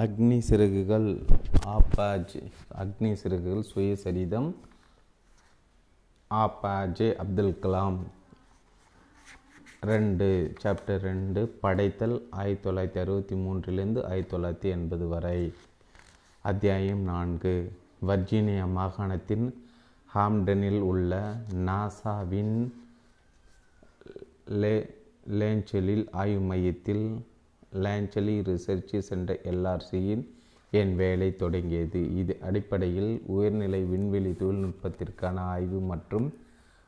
அக்னி சிறகுகள் ஆப்பாஜ் அக்னி சிறகுகள் சுயசரிதம் ஆப்பாஜே அப்துல் கலாம். ரெண்டு சாப்டர் ரெண்டு படைத்தல் ஆயிரத்தி தொள்ளாயிரத்தி அறுபத்தி மூன்றிலிருந்து ஆயிரத்தி தொள்ளாயிரத்தி எண்பது வரை. அத்தியாயம் நான்கு வர்ஜீனியா மாகாணத்தின் ஹாம்டனில் உள்ள நாசாவின் லே லேஞ்சலில் ஆய்வு மையத்தில் லேஞ்சலி ரிசர்ச் சென்டர் எல்ஆர்சியின் என் வேலை தொடங்கியது. இது அடிப்படையில் உயர்நிலை விண்வெளி தொழில்நுட்பத்திற்கான ஆய்வு மற்றும்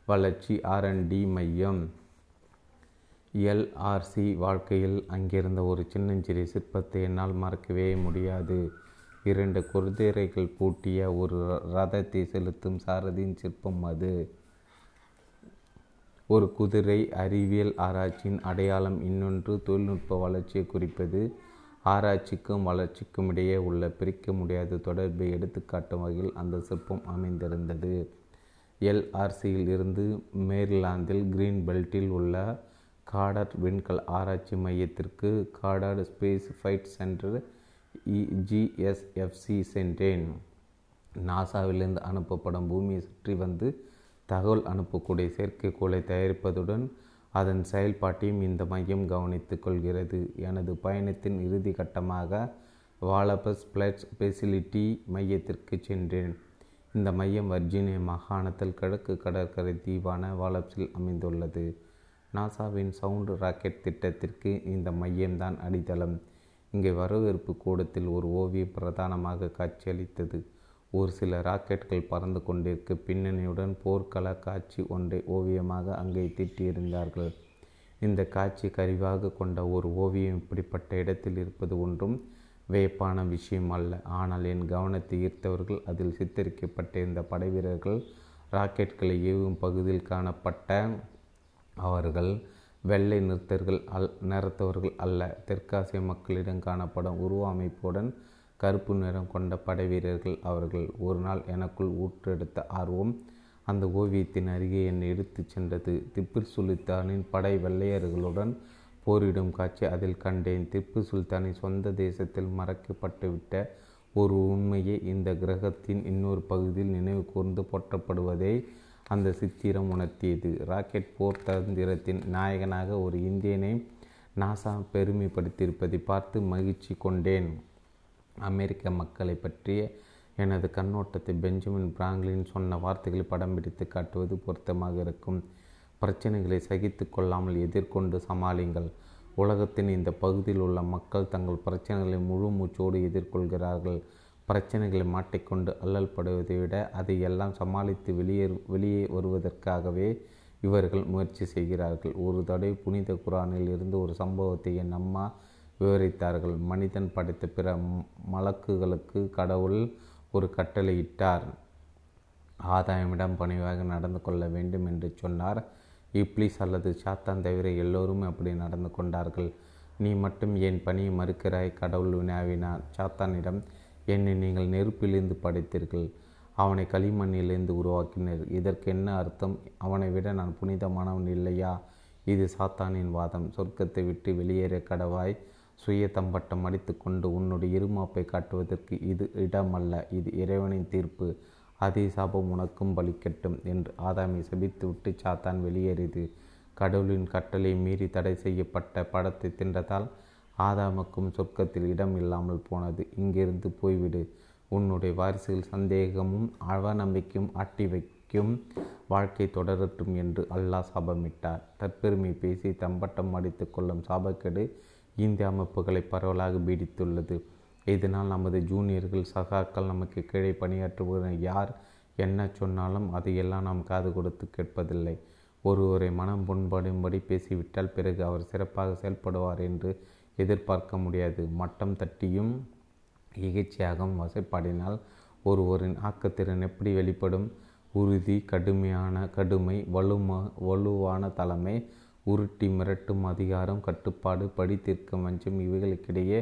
வளர்ச்சி ஆர்என்டி மையம். எல்ஆர்சி வாழ்க்கையில் அங்கிருந்த ஒரு சின்னஞ்சிறிய சிற்பத்தை என்னால் மறக்கவே முடியாது. இரண்டு குருதிரைகள் பூட்டிய ஒரு ரதத்தை செலுத்தும் சாரதியின் சிற்பம் அது. ஒரு குதிரை அறிவியல் ஆராய்ச்சியின் அடையாளம் இன்னொன்று தொழில்நுட்ப வளர்ச்சியை குறிப்பது. ஆராய்ச்சிக்கும் வளர்ச்சிக்கும் இடையே உள்ள பிரிக்க முடியாத தொடர்பை எடுத்துக்காட்டும் வகையில் அந்த சிற்பம் அமைந்திருந்தது. எல்ஆர்சியில் இருந்து மேரிலாந்தில் கிரீன் பெல்ட்டில் உள்ள காடர் விண்கல் ஆராய்ச்சி மையத்திற்கு Goddard Space Flight Center GSFC சென்றேன். நாசாவிலிருந்து அனுப்பப்படும் பூமியை சுற்றி வந்து தகவல் அனுப்பக்கூடிய செயற்கைக்கோளை தயாரிப்பதுடன் அதன் செயல்பாட்டையும் இந்த மையம் கவனித்து கொள்கிறது. எனது பயணத்தின் இறுதி கட்டமாக வாலபஸ் பிளட்ஸ் ஃபெசிலிட்டி மையத்திற்கு சென்றேன். இந்த மையம் வர்ஜீனிய மாகாணத்தில் கிழக்கு கடற்கரை தீவான வாலப்ஸில் அமைந்துள்ளது. நாசாவின் சவுண்டு ராக்கெட் திட்டத்திற்கு இந்த மையம்தான் அடித்தளம். இங்கே வரவேற்பு கூடத்தில் ஒரு ஓவியம் பிரதானமாக காட்சியளித்தது. ஒரு சில ராக்கெட்கள் பறந்து கொண்டிருக்க. பின்னணியுடன் போர்க்கள காட்சி ஒன்றை ஓவியமாக அங்கே தீட்டியிருந்தார்கள். இந்த காட்சி கருவாக கொண்ட ஒரு ஓவியம் இப்படிப்பட்ட இடத்தில் இருப்பது ஒன்றும் வியப்பான விஷயம் அல்ல. ஆனால் என் கவனத்தை ஈர்த்தவர்கள் அதில் சித்தரிக்கப்பட்டிருந்த படைவீரர்கள் ராக்கெட்களை ஏவும் பகுதியில் காணப்பட்ட அவர்கள் வெள்ளை நிறுத்தர்கள் அல் நிறத்தவர்கள் அல்ல. தெற்காசிய மக்களிடம் காணப்படும் உருவ அமைப்புடன் கருப்பு நிறம் கொண்ட படைவீரர்கள் அவர்கள் ஒரு நாள் எனக்குள் ஊற்றெடுத்த ஆர்வம். அந்த ஓவியத்தின் அருகே என்னை எடுத்துச் சென்றது. திப்பு சுல்தானின் படை வெள்ளையர்களுடன் போரிடும் காட்சி அதில் கண்டேன். திப்பு சுல்தானின் சொந்த தேசத்தில் மறைக்கப்பட்டுவிட்ட ஒரு உண்மையை இந்த கிரகத்தின் இன்னொரு பகுதியில் நினைவு கூர்ந்து போற்றப்படுவதை அந்த சித்திரம் உணர்த்தியது. ராக்கெட் போர் தந்திரத்தின் நாயகனாக ஒரு இந்தியனை நாசா பெருமைப்படுத்தியிருப்பதை பார்த்து மகிழ்ச்சி கொண்டேன். அமெரிக்க மக்களை பற்றிய எனது கண்ணோட்டத்தை பெஞ்சமின் பிராங்க்லின் சொன்ன வார்த்தைகளை படம் பிடித்து காட்டுவது பொருத்தமாக இருக்கும். பிரச்சனைகளை சகித்து கொள்ளாமல் எதிர்கொண்டு சமாளிங்கள். உலகத்தின் இந்த பகுதியில் உள்ள மக்கள் தங்கள் பிரச்சனைகளை முழு மூச்சோடு எதிர்கொள்கிறார்கள். பிரச்சனைகளை மாட்டிக்கொண்டு அல்லல் படுவதை விட அதை எல்லாம் சமாளித்து வெளியே வெளியே வருவதற்காகவே இவர்கள் முயற்சி செய்கிறார்கள். ஒரு தடவை புனித குரானில் இருந்து ஒரு சம்பவத்தை என் அம்மா விவரித்தார்கள். மனிதன் படைத்த பிற மலக்குகளுக்கு கடவுள் ஒரு கட்டளையிட்டார். ஆதாயமிடம் பணிவாக நடந்து கொள்ள வேண்டும் என்று சொன்னார். இப்ளிஸ் அல்லது சாத்தான் தவிர எல்லோரும் அப்படி நடந்து கொண்டார்கள். நீ மட்டும் என் பணியை மறுக்கிறாய் கடவுள் வினாவினார். சாத்தானிடம் என்னை நீங்கள் நெருப்பிலிருந்து படைத்தீர்கள். அவனை களிமண்ணிலிருந்து உருவாக்கினர். இதற்கு என்ன அர்த்தம்? அவனை விட நான் புனிதமானவன் இல்லையா? இது சாத்தானின் வாதம். சொர்க்கத்தை விட்டு வெளியேற கடவாய். சுய தம்பட்டம் அடித்து கொண்டு உன்னுடைய இருமாப்பை காட்டுவதற்கு இது இடமல்ல இது இறைவனின் தீர்ப்பு. அதே சாபம் உனக்கும் பலிக்கட்டும் என்று ஆதாமை சபித்துவிட்டு சாத்தான் வெளியேறியது. கடவுளின் கட்டளை மீறி தடை செய்யப்பட்ட படத்தை தின்றதால் ஆதாமுக்கும் சொர்க்கத்தில் இடம் இல்லாமல் போனது. இங்கிருந்து போய்விடு. உன்னுடைய வாரிசுகள் சந்தேகமும் அவநம்பிக்கையும் ஆட்டி வைக்கும் வாழ்க்கை தொடரட்டும் என்று அல்லாஹ் சாபமிட்டார். தற்பெருமை பேசி தம்பட்டம் அடித்து கொள்ளும் சாபக்கேடு இந்திய அமைப்புகளை பரவலாக பீடித்துள்ளது. இதனால் நமது ஜூனியர்கள் சகாக்கள் நமக்கு கீழே பணியாற்றுபவர் யார் என்ன சொன்னாலும் அதையெல்லாம் நாம் காது கொடுத்து கேட்பதில்லை. ஒருவரை மனம் புண்படும்படி பேசிவிட்டால் பிறகு அவர் சிறப்பாக செயல்படுவார் என்று எதிர்பார்க்க முடியாது. மட்டம் தட்டியும் இகழ்ச்சியாகவும் வசைப்பாடினால் ஒருவரின் ஆக்கத்திறன் எப்படி வெளிப்படும்? உறுதி கடுமையான கடுமை வலுமா வலுவான தலைமை உருட்டி மிரட்டும் அதிகாரம் கட்டுப்பாடு படி தீர்க்க வஞ்சம் இவைகளுக்கிடையே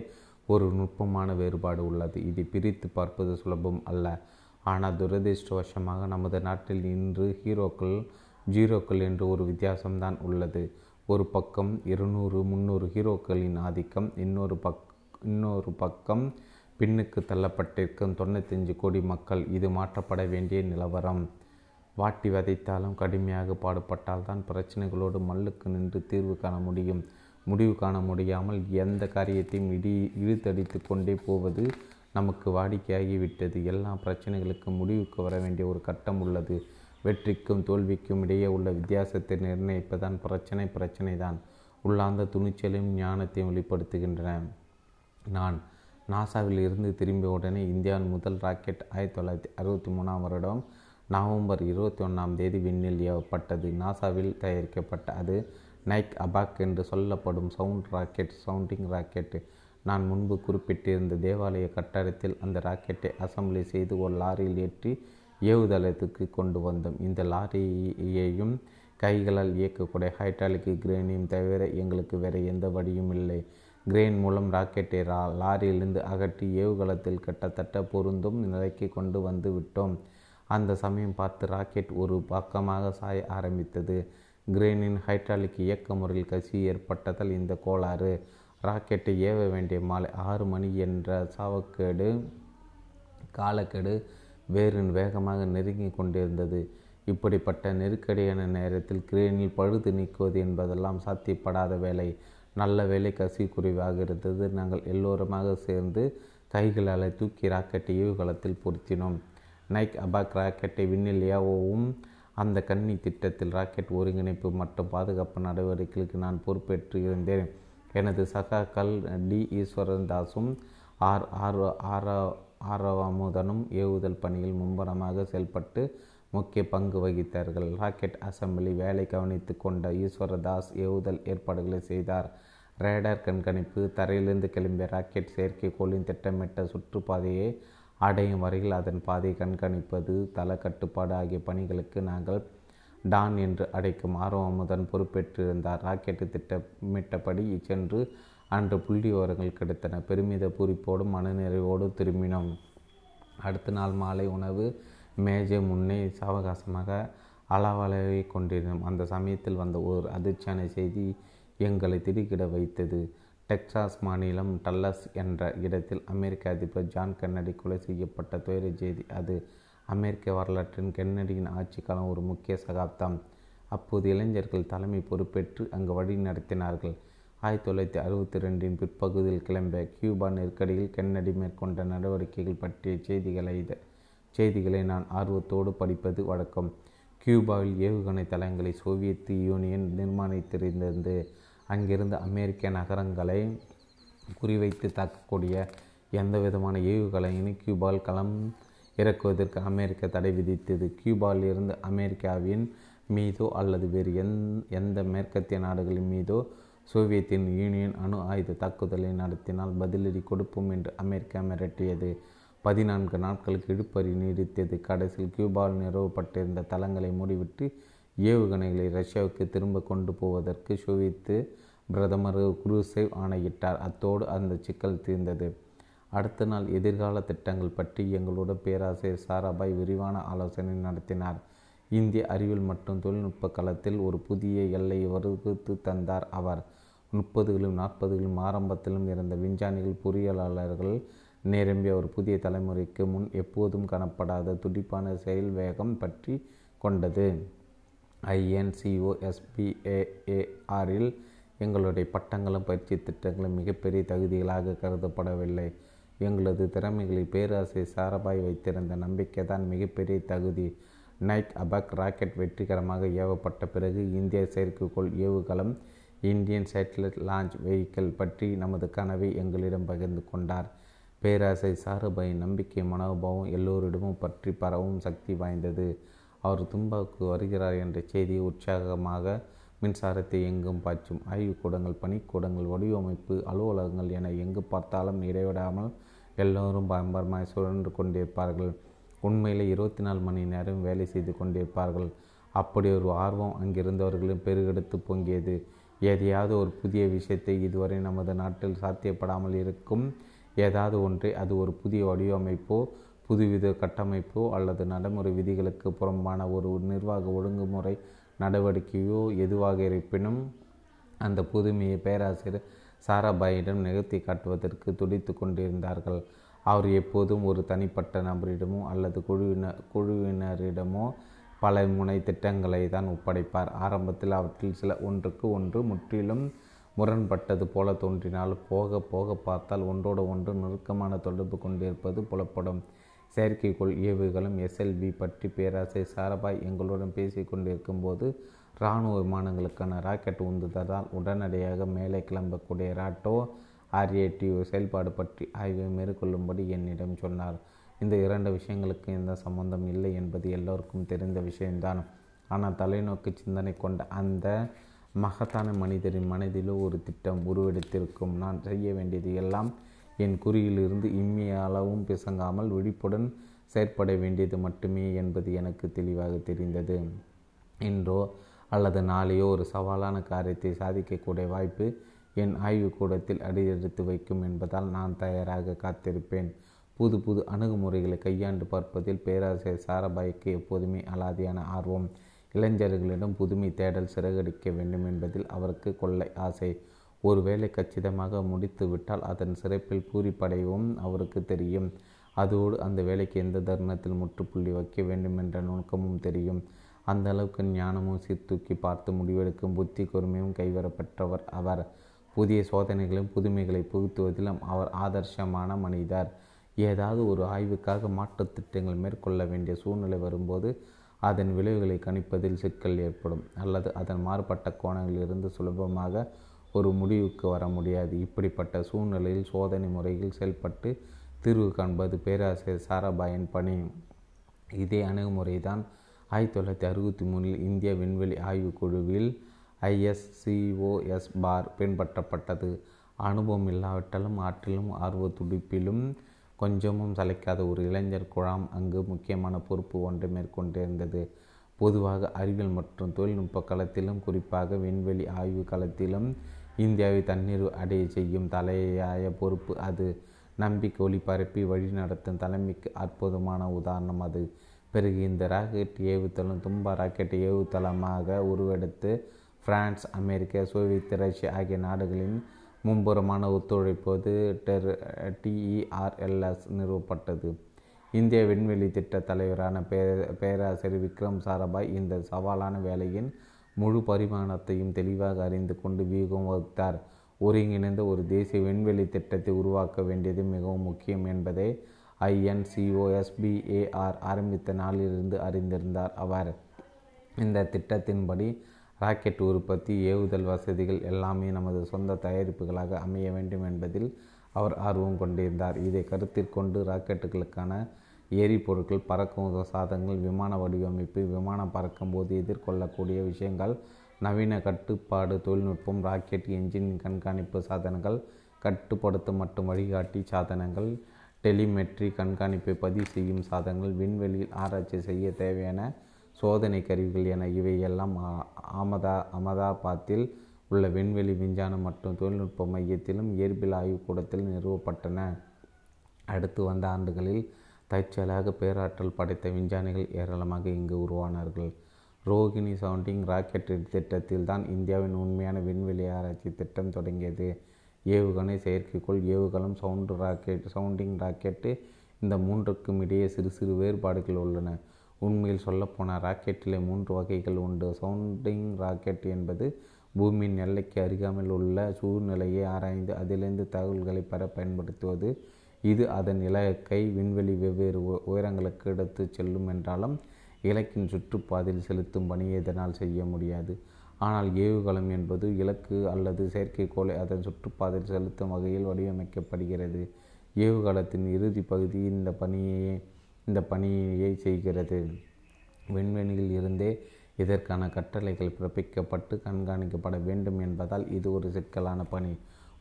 ஒரு நுட்பமான வேறுபாடு உள்ளது. இதை பிரித்து பார்ப்பது சுலபம் அல்ல. ஆனால் துரதிருஷ்டவசமாக நமது நாட்டில் இன்று ஹீரோக்கள் ஜீரோக்கள் என்று ஒரு வித்தியாசம்தான் உள்ளது. ஒரு பக்கம் இருநூறு முந்நூறு ஹீரோக்களின் ஆதிக்கம் இன்னொரு பக் இன்னொரு பக்கம் பின்னுக்கு தள்ளப்பட்டிருக்கும் தொண்ணூத்தஞ்சு கோடி மக்கள் இது மாற்றப்பட வேண்டிய நிலவரம். வாட்டி வதைத்தாலும் கடுமையாக பாடுபட்டால் தான் பிரச்சனைகளோடு மல்லுக்கு நின்று தீர்வு காண முடியும். முடிவு காண முடியாமல் எந்த காரியத்தையும் இடி இழுத்தடித்து கொண்டே போவது நமக்கு வாடிக்கையாகிவிட்டது. எல்லா பிரச்சனைகளுக்கும் முடிவுக்கு வர வேண்டிய ஒரு கட்டம் உள்ளது. வெற்றிக்கும் தோல்விக்கும் இடையே உள்ள வித்தியாசத்தை நிர்ணயிப்பதான் பிரச்சனை பிரச்சனை தான் உள்ளார்ந்த துணிச்சலையும் ஞானத்தையும் வெளிப்படுத்துகின்றன. நான் நாசாவில் இருந்து திரும்பிய உடனே இந்தியாவின் முதல் ராக்கெட் ஆயிரத்தி தொள்ளாயிரத்தி அறுபத்தி மூணாம் வருடம் நவம்பர் இருபத்தி ஒன்றாம் தேதி விண்ணில் ஏவப்பட்டது. நாசாவில் தயாரிக்கப்பட்ட அது நைக் அபாக் என்று சொல்லப்படும் சவுண்ட் ராக்கெட் சவுண்டிங் ராக்கெட் நான் முன்பு குறிப்பிட்டிருந்த தேவாலய கட்டடத்தில் அந்த ராக்கெட்டை அசம்பிளி செய்து ஒரு லாரியில் ஏற்றி ஏவுதளத்துக்கு கொண்டு வந்தோம். இந்த லாரியையும் கைகளால் இயக்கக்கூடிய ஹைட்ராலிக் கிரேனையும் தவிர எங்களுக்கு வேறு எந்த வழியும் இல்லை. கிரேன் மூலம் ராக்கெட்டை ரா லாரியிலிருந்து அகற்றி ஏவுகலத்தில் கிட்டத்தட்ட பொருந்தும் நிலைக்கு கொண்டு வந்து விட்டோம். அந்த சமயம் பார்த்து ராக்கெட் ஒரு பக்கமாக சாய ஆரம்பித்தது. கிரேனின் ஹைட்ராலிக் இயக்க முறையில் கசி ஏற்பட்டதால் இந்த கோளாறு. ராக்கெட்டை ஏவ வேண்டிய மாலை ஆறு மணி என்ற சாவக்கேடு காலக்கெடு வேரின் வேகமாக நெருங்கி கொண்டிருந்தது. இப்படிப்பட்ட நெருக்கடியான நேரத்தில் கிரேனில் பழுது நீக்குவது என்பதெல்லாம் சாத்தியப்படாத வேலை. நல்ல வேலை கசி குறைவாக இருந்தது. நாங்கள் எல்லோருமாக சேர்ந்து கைகளால் தூக்கி ராக்கெட்டை ஏவுகலத்தில் பொருத்தினோம். நைக் அபாக் ராக்கெட்டை விண்ணில் ஏவவும் அந்த கண்ணி திட்டத்தில் ராக்கெட் ஒருங்கிணைப்பு மற்றும் பாதுகாப்பு நடவடிக்கைகளுக்கு நான் பொறுப்பேற்று இருந்தேன் எனது சகாக்கள் டி. ஈஸ்வரன் தாஸும் ஆர். ஆர். ஆர. ஆரவமுதனும் ஏவுதல் பணியில் மும்பரமாக செயல்பட்டு முக்கிய பங்கு வகித்தார்கள். ராக்கெட் அசம்பிளி வேலை கவனித்து கொண்ட ஈஸ்வரதாஸ் ஏவுதல் ஏற்பாடுகளை செய்தார். ரேடார் கண்காணிப்பு தரையிலிருந்து கிளம்பிய ராக்கெட் செயற்கைக்கோளின் திட்டமிட்ட சுற்றுப்பாதையை அடையும் வரையில் அதன் பாதை கண்காணிப்பது தள கட்டுப்பாடு ஆகிய பணிகளுக்கு நாங்கள் டான் என்று அடைக்கும் ஆர்வமுடன் பொறுப்பேற்றிருந்தார். ராக்கெட்டு திட்டமிட்டபடி சென்று அன்று புள்ளி விவரங்கள் கிடைத்தன. பெருமித பூரிப்போடும் மனநிறைவோடு திரும்பினோம். அடுத்த நாள் மாலை உணவு மேஜை முன்னே சாவகாசமாக அளவளவை கொண்டிருந்தோம். அந்த சமயத்தில் வந்த ஒரு அதிர்ச்சியான செய்தி எங்களை திடுக்கிட வைத்தது. டெக்சாஸ் மாநிலம் டல்லஸ் என்ற இடத்தில் அமெரிக்க அதிபர் ஜான் கென்னடி கொலை செய்யப்பட்ட துயர செய்தி அது அமெரிக்க வரலாற்றின் கென்னடியின் ஆட்சி காலம் ஒரு முக்கிய சகாப்தம். அப்போது இளைஞர்கள் தலைமை பொறுப்பேற்று அங்கு வழி நடத்தினார்கள். ஆயிரத்தி தொள்ளாயிரத்தி அறுபத்தி ரெண்டின் பிற்பகுதியில் கிளம்பிய கியூபா நெருக்கடியில் கென்னடி மேற்கொண்ட நடவடிக்கைகள் பற்றிய செய்திகளை செய்திகளை நான் ஆர்வத்தோடு படிப்பது வழக்கம். கியூபாவில் ஏவுகணை தளங்களை சோவியத் யூனியன் நிர்மாணித்திருந்தது. அங்கிருந்து அமெரிக்க நகரங்களை குறிவைத்து தாக்கக்கூடிய எந்த விதமான ஏவுகணையினை கியூபால் களம் இறக்குவதற்கு அமெரிக்கா தடை விதித்தது. கியூபாவில் இருந்து அமெரிக்காவின் மீதோ அல்லது வேறு எந் எந்த மேற்கத்திய நாடுகளின் மீதோ சோவியத்தின் யூனியன் அணு ஆயுத தாக்குதலை நடத்தினால் பதிலடி கொடுப்போம் என்று அமெரிக்கா மிரட்டியது. பதினான்கு நாட்களுக்கு இழுப்பறி நீடித்தது. கடைசியில் கியூபாவில் நிறுவப்பட்டிருந்த தளங்களை மூடிவிட்டு ஏவுகணைகளை ரஷ்யாவுக்கு திரும்ப கொண்டு போவதற்கு சோவியத்து பிரதமர் குருசேவ் ஆணையிட்டார். அத்தோடு அந்த சிக்கல் தீர்ந்தது. அடுத்த நாள் எதிர்கால திட்டங்கள் பற்றி எங்களோட பேராசிரியர் சாராபாய் விரிவான ஆலோசனை நடத்தினார். இந்திய அறிவியல் மற்றும் தொழில்நுட்ப களத்தில் ஒரு புதிய எல்லை வகுத்து தந்தார் அவர். முப்பதுகளிலும் நாற்பதுகளிலும் ஆரம்பத்திலும் இருந்த விஞ்ஞானிகள் பொறியியலாளர்கள் நிரம்பிய ஒரு புதிய தலைமுறைக்கு முன் எப்போதும் காணப்படாத துடிப்பான செயல் வேகம் பற்றி கொண்டது. ஐஎன்சிஓஎஸ்பிஏஏஆரில் எங்களுடைய பட்டங்களும் பயிற்சி திட்டங்களும் மிகப்பெரிய தகுதிகளாக கருதப்படவில்லை. எங்களது திறமைகளில் பேராசிரியர் சாரபாய் வைத்திருந்த நம்பிக்கை தான் மிகப்பெரிய தகுதி. நைட் அபக் ராக்கெட் வெற்றிகரமாக ஏவப்பட்ட பிறகு இந்திய செயற்கைக்கோள் ஏவுகலம் இந்தியன் சேட்டலைட் லான்ச் வெஹிக்கிள் பற்றி நமது கனவை எங்களிடம் பகிர்ந்து கொண்டார். பேராசை சாருபாய் நம்பிக்கை மனோபாவம் எல்லோரிடமும் பற்றி பரவும் சக்தி வாய்ந்தது. அவர் தும்பாவுக்கு வருகிறார் என்ற செய்தி உற்சாகமாக மின்சாரத்தை எங்கும் பாய்ச்சும். ஆய்வுக்கூடங்கள் பணிக்கூடங்கள் வடிவமைப்பு அலுவலகங்கள் என எங்கு பார்த்தாலும் இடைவிடாமல் எல்லோரும் பயம்பரமாய் சுழன்று கொண்டிருப்பார்கள். உண்மையில் இருபத்தி நாலு மணி நேரம் வேலை செய்து கொண்டிருப்பார்கள். அப்படி ஒரு ஆர்வம் அங்கிருந்தவர்களும் பெருகெடுத்து பொங்கியது. எதையாவது ஒரு புதிய விஷயத்தை இதுவரை நமது நாட்டில் சாத்தியப்படாமல் இருக்கும் ஏதாவது ஒன்றை அது ஒரு புதிய வடிவமைப்போ புதுவித கட்டமைப்போ அல்லது நடைமுறை விதிகளுக்கு புறம்பான ஒரு நிர்வாக ஒழுங்குமுறை நடவடிக்கையோ எதுவாக இருப்பினும் அந்த புதுமையை பேராசிரியர் சாராபாயிடம் நிகழ்த்தி காட்டுவதற்கு துடித்து கொண்டிருந்தார்கள். அவர் எப்போதும் ஒரு தனிப்பட்ட நபரிடமோ அல்லது குழுவினர் குழுவினரிடமோ பல முனை திட்டங்களை தான் ஒப்படைப்பார். ஆரம்பத்தில் அவற்றில் சில ஒன்றுக்கு ஒன்று முற்றிலும் முரண்பட்டது போல தோன்றினால் போக போக பார்த்தால் ஒன்றோடு ஒன்று நெருக்கமான தொடர்பு கொண்டிருப்பது புலப்படும். செயற்கைக்கோள் ஏவுகளும் எஸ்எல்வி பற்றி பேராசை சாரபாய் எங்களுடன் பேசி கொண்டிருக்கும் போது இராணுவ விமானங்களுக்கான ராக்கெட் உந்துதலால் உடனடியாக மேலே கிளம்பக்கூடிய ராட்டோ ஆர்ஏடிஓ செயல்பாடு பற்றி ஆய்வை மேற்கொள்ளும்படி என்னிடம் சொன்னார். இந்த இரண்டு விஷயங்களுக்கு எந்த சம்பந்தம் இல்லை என்பது எல்லோருக்கும் தெரிந்த விஷயம்தான். ஆனால் தலைநோக்கு சிந்தனை கொண்ட அந்த மகத்தான மனிதரின் மனதிலோ ஒரு திட்டம் உருவெடுத்திருக்கும். நான் செய்ய வேண்டியது எல்லாம் என் குறியிலிருந்து இம்மி அளவும் பிசங்காமல் விழிப்புடன் செயற்பட வேண்டியது மட்டுமே என்பது எனக்கு தெளிவாக தெரிந்தது. இன்றோ அல்லது நாளையோ ஒரு சவாலான காரியத்தை சாதிக்கக்கூடிய வாய்ப்பு என் ஆய்வுக்கூடத்தில் அடியெடுத்து வைக்கும் என்பதால் நான் தயாராக காத்திருப்பேன். புது புது அணுகுமுறைகளை கையாண்டு பார்ப்பதில் பேராசிரியர் சாரபாய்க்கு எப்போதுமே அலாதியான ஆர்வம். இளைஞர்களிடம் புதுமை தேடல் சிறகடிக்க வேண்டும் என்பதில் அவருக்கு கொள்ளை ஆசை. ஒருவேளை கச்சிதமாக முடித்து விட்டால் அதன் சிறப்பில் பூரிப்படையவும் அவருக்கு தெரியும். அதோடு அந்த வேலைக்கு எந்த தருணத்தில் முற்றுப்புள்ளி வைக்க வேண்டும் என்ற நுணுக்கமும் தெரியும். அந்த அளவுக்கு ஞானமும் சீர்தூக்கி பார்த்து முடிவெடுக்கும் புத்தி கூர்மையும் கைவரப்பெற்றவர் அவர். புதிய சோதனைகளும் புதுமைகளை புகுத்துவதிலும் அவர் ஆதர்ஷமான மனிதர். ஏதாவது ஒரு ஆய்வுக்காக மாற்றுத் திட்டங்கள் மேற்கொள்ள வேண்டிய சூழ்நிலை வரும்போது அதன் விளைவுகளை கணிப்பதில் சிக்கல் ஏற்படும். அல்லது அதன் மாறுபட்ட கோணங்களிலிருந்து சுலபமாக ஒரு முடிவுக்கு வர முடியாது. இப்படிப்பட்ட சூழ்நிலையில் சோதனை முறையில் செயல்பட்டு தீர்வு காண்பது பேராசிரியர் சாராபாயின் பணி. இதே அணுகுமுறை தான் ஆயிரத்தி தொள்ளாயிரத்தி அறுபத்தி மூணில் இந்திய விண்வெளி ஆய்வுக் குழுவில் ஐஎஸ்சிஓஎஸ் பார் பின்பற்றப்பட்டது. அனுபவம் இல்லாவிட்டாலும் ஆற்றிலும் ஆர்வ துடிப்பிலும் கொஞ்சமும் சளைக்காத ஒரு இளைஞர் குழாம் அங்கு முக்கியமான பொறுப்பு ஒன்றை மேற்கொண்டிருந்தது. பொதுவாக அறிவியல் மற்றும் தொழில்நுட்ப களத்திலும் குறிப்பாக விண்வெளி ஆய்வு களத்திலும் இந்தியாவை தண்ணீர் அடைய செய்யும் தலையாய பொறுப்பு அது. நம்பிக்கை ஒளிபரப்பி வழிநடத்தும் தலைமைக்கு அற்புதமான உதாரணம் அது. பிறகு இந்த ராக்கெட் ஏவுத்தளம் தும்பா ராக்கெட் ஏவுத்தளமாக உருவெடுத்து பிரான்ஸ் அமெரிக்கா சோவியத் ரஷ்யா ஆகிய நாடுகளின் மும்புறமான ஒத்துழைப்போது டெர் டிஇஆர்எல்எஸ் நிறுவப்பட்டது. இந்திய விண்வெளி திட்ட தலைவரான பேர பேராசிரியர் விக்ரம் சாராபாய் இந்த சவாலான வேலையின் முழு பரிமாணத்தையும் தெளிவாக அறிந்து கொண்டு வியூகம் வகுத்தார். ஒருங்கிணைந்த ஒரு தேசிய விண்வெளி திட்டத்தை உருவாக்க வேண்டியது மிகவும் முக்கியம் என்பதை ஐஎன்சிஓஎஸ்பிஏஆர் ஆரம்பித்த நாளிலிருந்து அறிந்திருந்தார் அவர். இந்த திட்டத்தின்படி ராக்கெட் உற்பத்தி ஏவுதல் வசதிகள் எல்லாமே நமது சொந்த தயாரிப்புகளாக அமைய வேண்டும் என்பதில் அவர் ஆர்வம் கொண்டிருந்தார். இதை கருத்தில் கொண்டு ராக்கெட்டுகளுக்கான எரிபொருட்கள் பறக்கும் சாதனங்கள் விமான வடிவமைப்பு விமானம் பறக்கும்போது எதிர்கொள்ளக்கூடிய விஷயங்கள் நவீன கட்டுப்பாடு தொழில்நுட்பம் ராக்கெட் என்ஜின் கண்காணிப்பு சாதனங்கள் கட்டுப்படுத்தும் மற்றும் வழிகாட்டி சாதனங்கள் டெலிமெட்ரி கண்காணிப்பை பதிவு செய்யும் சாதனங்கள் விண்வெளியில் ஆராய்ச்சி செய்ய தேவையான சோதனை கருவிகள் என இவையெல்லாம் அமதா அமதாபாத்தில் உள்ள விண்வெளி விஞ்ஞானம் மற்றும் தொழில்நுட்ப மையத்திலும் இயற்பியல் ஆய்வுக்கூடத்தில் நிறுவப்பட்டன. அடுத்து வந்த ஆண்டுகளில் தற்செயலாக பேராற்றல் படைத்த விஞ்ஞானிகள் ஏராளமாக இங்கு உருவானார்கள். ரோகிணி சவுண்டிங் ராக்கெட் திட்டத்தில் தான் இந்தியாவின் உண்மையான விண்வெளி ஆராய்ச்சி திட்டம் தொடங்கியது. ஏவுகணை செயற்கைக்கோள் ஏவுகலம் சவுண்டு ராக்கெட் சவுண்டிங் ராக்கெட்டு இந்த மூன்றுக்கும் இடையே சிறு சிறு வேறுபாடுகள் உள்ளன. உண்மையில் சொல்லப்போன ராக்கெட்டிலே மூன்று வகைகள் உண்டு. சவுண்டிங் ராக்கெட் என்பது பூமியின் எல்லைக்கு அருகாமல் உள்ள சூழ்நிலையை ஆராய்ந்து அதிலிருந்து தகவல்களை பெற பயன்படுத்துவது. இது அதன் இலக்கை விண்வெளி வெவ்வேறு உயரங்களுக்கு எடுத்து செல்லும் என்றாலும் இலக்கின் சுற்றுப்பாதையில் செலுத்தும் பணியை இதனால் செய்ய முடியாது. ஆனால் ஏவுகலம் என்பது இலக்கு அல்லது செயற்கைக்கோளை அதன் சுற்றுப்பாதையில் செலுத்தும் வகையில் வடிவமைக்கப்படுகிறது. ஏவுகலத்தின் இறுதி பகுதி இந்த பணியை இந்த பணியை செய்கிறது. விண்வெளியில் இருந்தே இதற்கான கட்டளைகள் பிறப்பிக்கப்பட்டு கண்காணிக்கப்பட வேண்டும் என்பதால் இது ஒரு சிக்கலான பணி.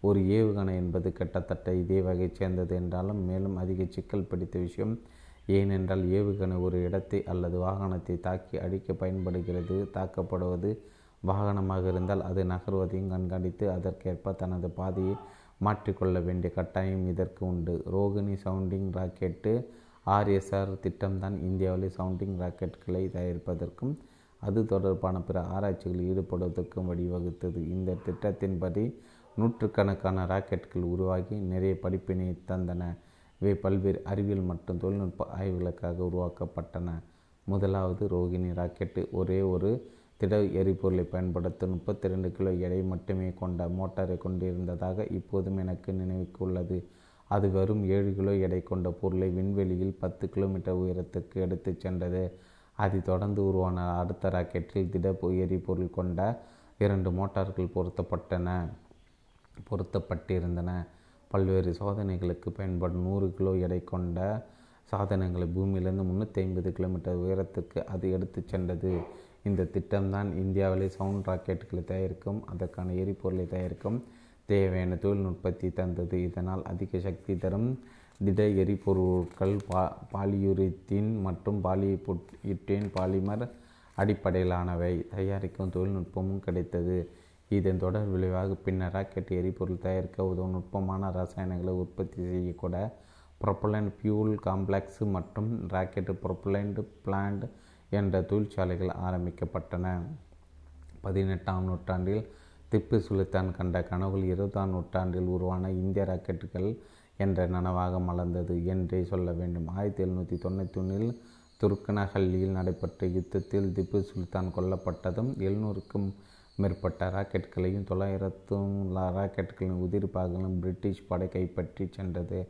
ஒரு ஏவுகணை என்பது கிட்டத்தட்ட இதே வகை சேர்ந்தது என்றாலும் மேலும் அதிக சிக்கல் பிடித்த விஷயம் ஏனென்றால் ஏவுகணை ஒரு இடத்தை அல்லது வாகனத்தை தாக்கி அடிக்க பயன்படுகிறது தாக்கப்படுவது வாகனமாக இருந்தால் அது நகர்வதையும் கண்காணித்து அதற்கேற்ப தனது பாதையை மாற்றிக்கொள்ள வேண்டிய கட்டாயம் இதற்கு உண்டு. ரோகிணி சவுண்டிங் ராக்கெட்டு ஆர்எஸ்ஆர் திட்டம்தான் இந்தியாவில் சவுண்டிங் ராக்கெட்டுகளை தயாரிப்பதற்கும் அது தொடர்பான பிற ஆராய்ச்சிகளில் ஈடுபடுவதற்கும் வழிவகுத்தது. இந்த திட்டத்தின்படி நூற்றுக்கணக்கான ராக்கெட்டுகள் உருவாகி நிறைய படிப்பினை தந்தன. இவை பல்வேறு அறிவியல் மற்றும் தொழில்நுட்ப ஆய்வுகளுக்காக உருவாக்கப்பட்டன. முதலாவது ரோகிணி ராக்கெட்டு. ஒரே ஒரு திட எரிபொருளை பயன்படுத்த முப்பத்தி ரெண்டு கிலோ எடை மட்டுமே கொண்ட மோட்டாரை கொண்டிருந்ததாக இப்போதும் எனக்கு நினைவுக்கு உள்ளது. அது வெறும் ஏழு கிலோ எடை கொண்ட பொருளை விண்வெளியில் பத்து கிலோமீட்டர் உயரத்துக்கு எடுத்துச் சென்றது. அது தொடர்ந்து உருவான அடுத்த ராக்கெட்டில் திட எரிபொருள் கொண்ட இரண்டு மோட்டார்கள் பொருத்தப்பட்டன. பொருத்தப்பட்டிருந்தன. பல்வேறு சோதனைகளுக்கு பயன்படும் நூறு கிலோ எடை கொண்ட சாதனங்களை பூமியிலிருந்து முந்நூற்றி ஐம்பது கிலோமீட்டர் உயரத்துக்கு அது எடுத்துச் சென்றது. இந்த திட்டம்தான் இந்தியாவிலே சவுண்ட் ராக்கெட்டுகளை தயாரிக்கும் அதற்கான எரிபொருளை தயாரிக்கும் தேவையான தொழில்நுட்பத்தை தந்தது. இதனால் அதிக சக்தி தரும் திட எரிபொருட்கள் பா பாலியூரித்தீன் மற்றும் பாலியுட்டேன் பாலிமர் அடிப்படையிலானவை. தயாரிக்கும் தொழில்நுட்பமும் கிடைத்தது. இதன் தொடர் விளைவாக பின்னர் ராக்கெட் எரிபொருள் தயாரிக்க உதவும் நுட்பமான ரசாயனங்களை உற்பத்தி செய்யக்கூட ப்ரொப்பலண்ட் பியூல் காம்ப்ளெக்ஸ் மற்றும் ராக்கெட் ப்ரொப்பலண்ட் பிளான்ட் என்ற தொழிற்சாலைகள் ஆரம்பிக்கப்பட்டன. பதினெட்டாம் நூற்றாண்டில் திப்பு சுல்தான் கண்ட கனவுகள் இருபதாம் நூற்றாண்டில் உருவான இந்திய ராக்கெட்டுகள் என்ற நனவாக மலர்ந்தது என்றே சொல்ல வேண்டும். ஆயிரத்தி எழுநூற்றி தொண்ணூற்றி ஒன்றில் துருக்கனஹல்லியில் நடைபெற்ற யுத்தத்தில் திப்பு சுல்தான் கொல்லப்பட்டதும் எழுநூறுக்கும் மேற்பட்ட ராக்கெட்களையும் தொள்ளாயிரத்தும் ராக்கெட்களின் உதிரி பாகங்களும் பிரிட்டிஷ் படை கைப்பற்றி சென்றது.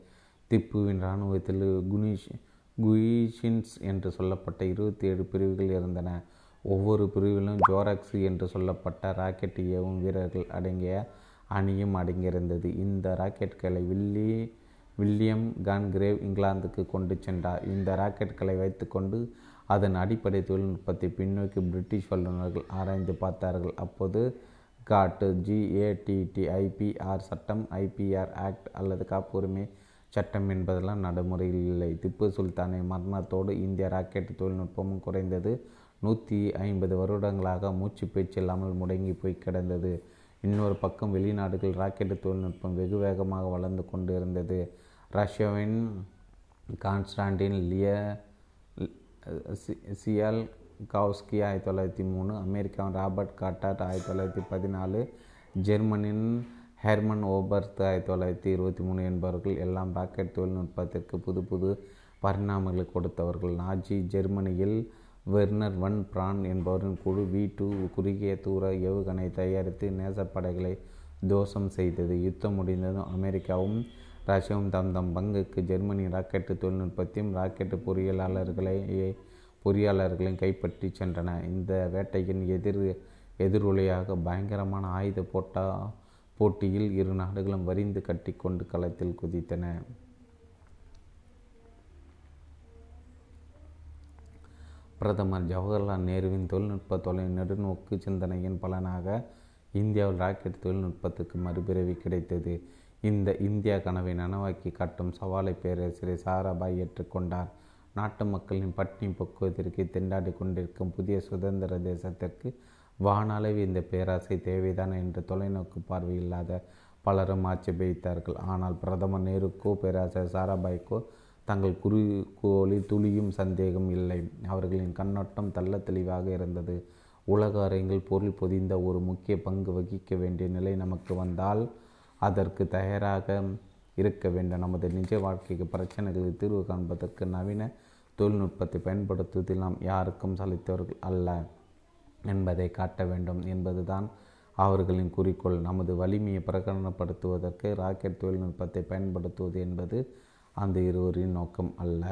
திப்புவின் இராணுவத்தில் குனிஷ் குயிஷின்ஸ் என்று சொல்லப்பட்ட இருபத்தி ஏழு பிரிவுகள் இருந்தன. ஒவ்வொரு பிரிவிலும் ஜோராக்ஸ் என்று சொல்லப்பட்ட ராக்கெட் ஏவும் வீரர்கள் அடங்கிய அணியும் அடங்கியிருந்தது. இந்த ராக்கெட்களை வில்லி வில்லியம் கான்கிரேவ் இங்கிலாந்துக்கு கொண்டு சென்றார். இந்த ராக்கெட்களை வைத்துக்கொண்டு அதன் அடிப்படை தொழில்நுட்பத்தை பின்னோக்கி பிரிட்டிஷ் வல்லுநர்கள் ஆராய்ந்து பார்த்தார்கள். அப்போது காட்டு ஜிஏடிடி ஐபிஆர் சட்டம் ஐபிஆர் ஆக்ட் அல்லது காப்புரிமை சட்டம் என்பதெல்லாம் நடைமுறையில் இல்லை. திப்பு சுல்தானை மரணத்தோடு இந்திய ராக்கெட் தொழில்நுட்பமும் குறைந்தது. நூற்றி ஐம்பது வருடங்களாக மூச்சு பேச்சு இல்லாமல் முடங்கி போய் கிடந்தது. இன்னொரு பக்கம் வெளிநாடுகள் ராக்கெட் தொழில்நுட்பம் வெகு வேகமாக வளர்ந்து கொண்டு இருந்தது ரஷ்யாவின் கான்ஸ்டாண்டின் லிய சியால் கவுஸ்கி ஆயிரத்தி தொள்ளாயிரத்தி மூணு அமெரிக்காவின் ராபர்ட் காட்டாட் ஆயிரத்தி தொள்ளாயிரத்தி பதினாலு ஜெர்மனின் ஹெர்மன் ஓபர்த் ஆயிரத்தி தொள்ளாயிரத்தி இருபத்தி மூணு என்பவர்கள் எல்லாம் ராக்கெட் தொழில்நுட்பத்திற்கு புது புது பரிணாமங்களை கொடுத்தவர்கள். நாஜி ஜெர்மனியில் வெர்னர் வன் பிரான் என்பவரின் குழு வி டூ குறுகிய தூர ஏவுகணை தயாரித்து நேசப்படைகளை தோஷம் செய்தது. யுத்தம் முடிந்ததும் அமெரிக்காவும் ரஷ்யாவும் தம் தம் பங்குக்கு ஜெர்மனி ராக்கெட்டு தொழில்நுட்பத்தையும் ராக்கெட்டு பொறியியலாளர்களை பொறியாளர்களையும் கைப்பற்றி சென்றன. இந்த வேட்டையின் எதிர் எதிரொலியாக பயங்கரமான ஆயுத போட்டா போட்டியில் இரு நாடுகளும் வரிந்து கட்டிக்கொண்டு களத்தில் குதித்தன. பிரதமர் ஜவஹர்லால் நேருவின் தொழில்நுட்ப தொலை நெடுநோக்கு சிந்தனையின் பலனாக இந்தியாவில் ராக்கெட் தொழில்நுட்பத்துக்கு மறுபிறவி கிடைத்தது. இந்த இந்தியா கனவை நனவாக்கி காட்டும் சவாலை பேரரசரை சாராபாய் ஏற்றுக்கொண்டார். நாட்டு மக்களின் பட்டினி போக்குவதற்கு திண்டாடி கொண்டிருக்கும் புதிய சுதந்திர தேசத்திற்கு வானளவு இந்த பேராசை தேவைதான் என்று தொலைநோக்கு பார்வை இல்லாத பலரும் ஆட்சேபித்தார்கள். ஆனால் பிரதமர் நேருக்கோ பேராசர் சாராபாய்க்கோ தங்கள் குறிக்கோளி துளியும் சந்தேகம் இல்லை. அவர்களின் கண்ணோட்டம் தள்ள தெளிவாக இருந்தது. உலக அரங்கில் பொருள் பொதிந்த ஒரு முக்கிய பங்கு வகிக்க வேண்டிய நிலை நமக்கு வந்தால் அதற்கு தயாராக இருக்க வேண்டும். நமது நிஜ வாழ்க்கைக்கு பிரச்சனைகளை தீர்வு காண்பதற்கு நவீன தொழில்நுட்பத்தை பயன்படுத்துவதில் நாம் யாருக்கும் சலித்தவர்கள் அல்ல என்பதை காட்ட வேண்டும் என்பதுதான் அவர்களின் குறிக்கோள். நமது வலிமையை பிரகடனப்படுத்துவதற்கு ராக்கெட் தொழில்நுட்பத்தை பயன்படுத்துவது என்பது அந்த இருவரின் நோக்கம் அல்ல.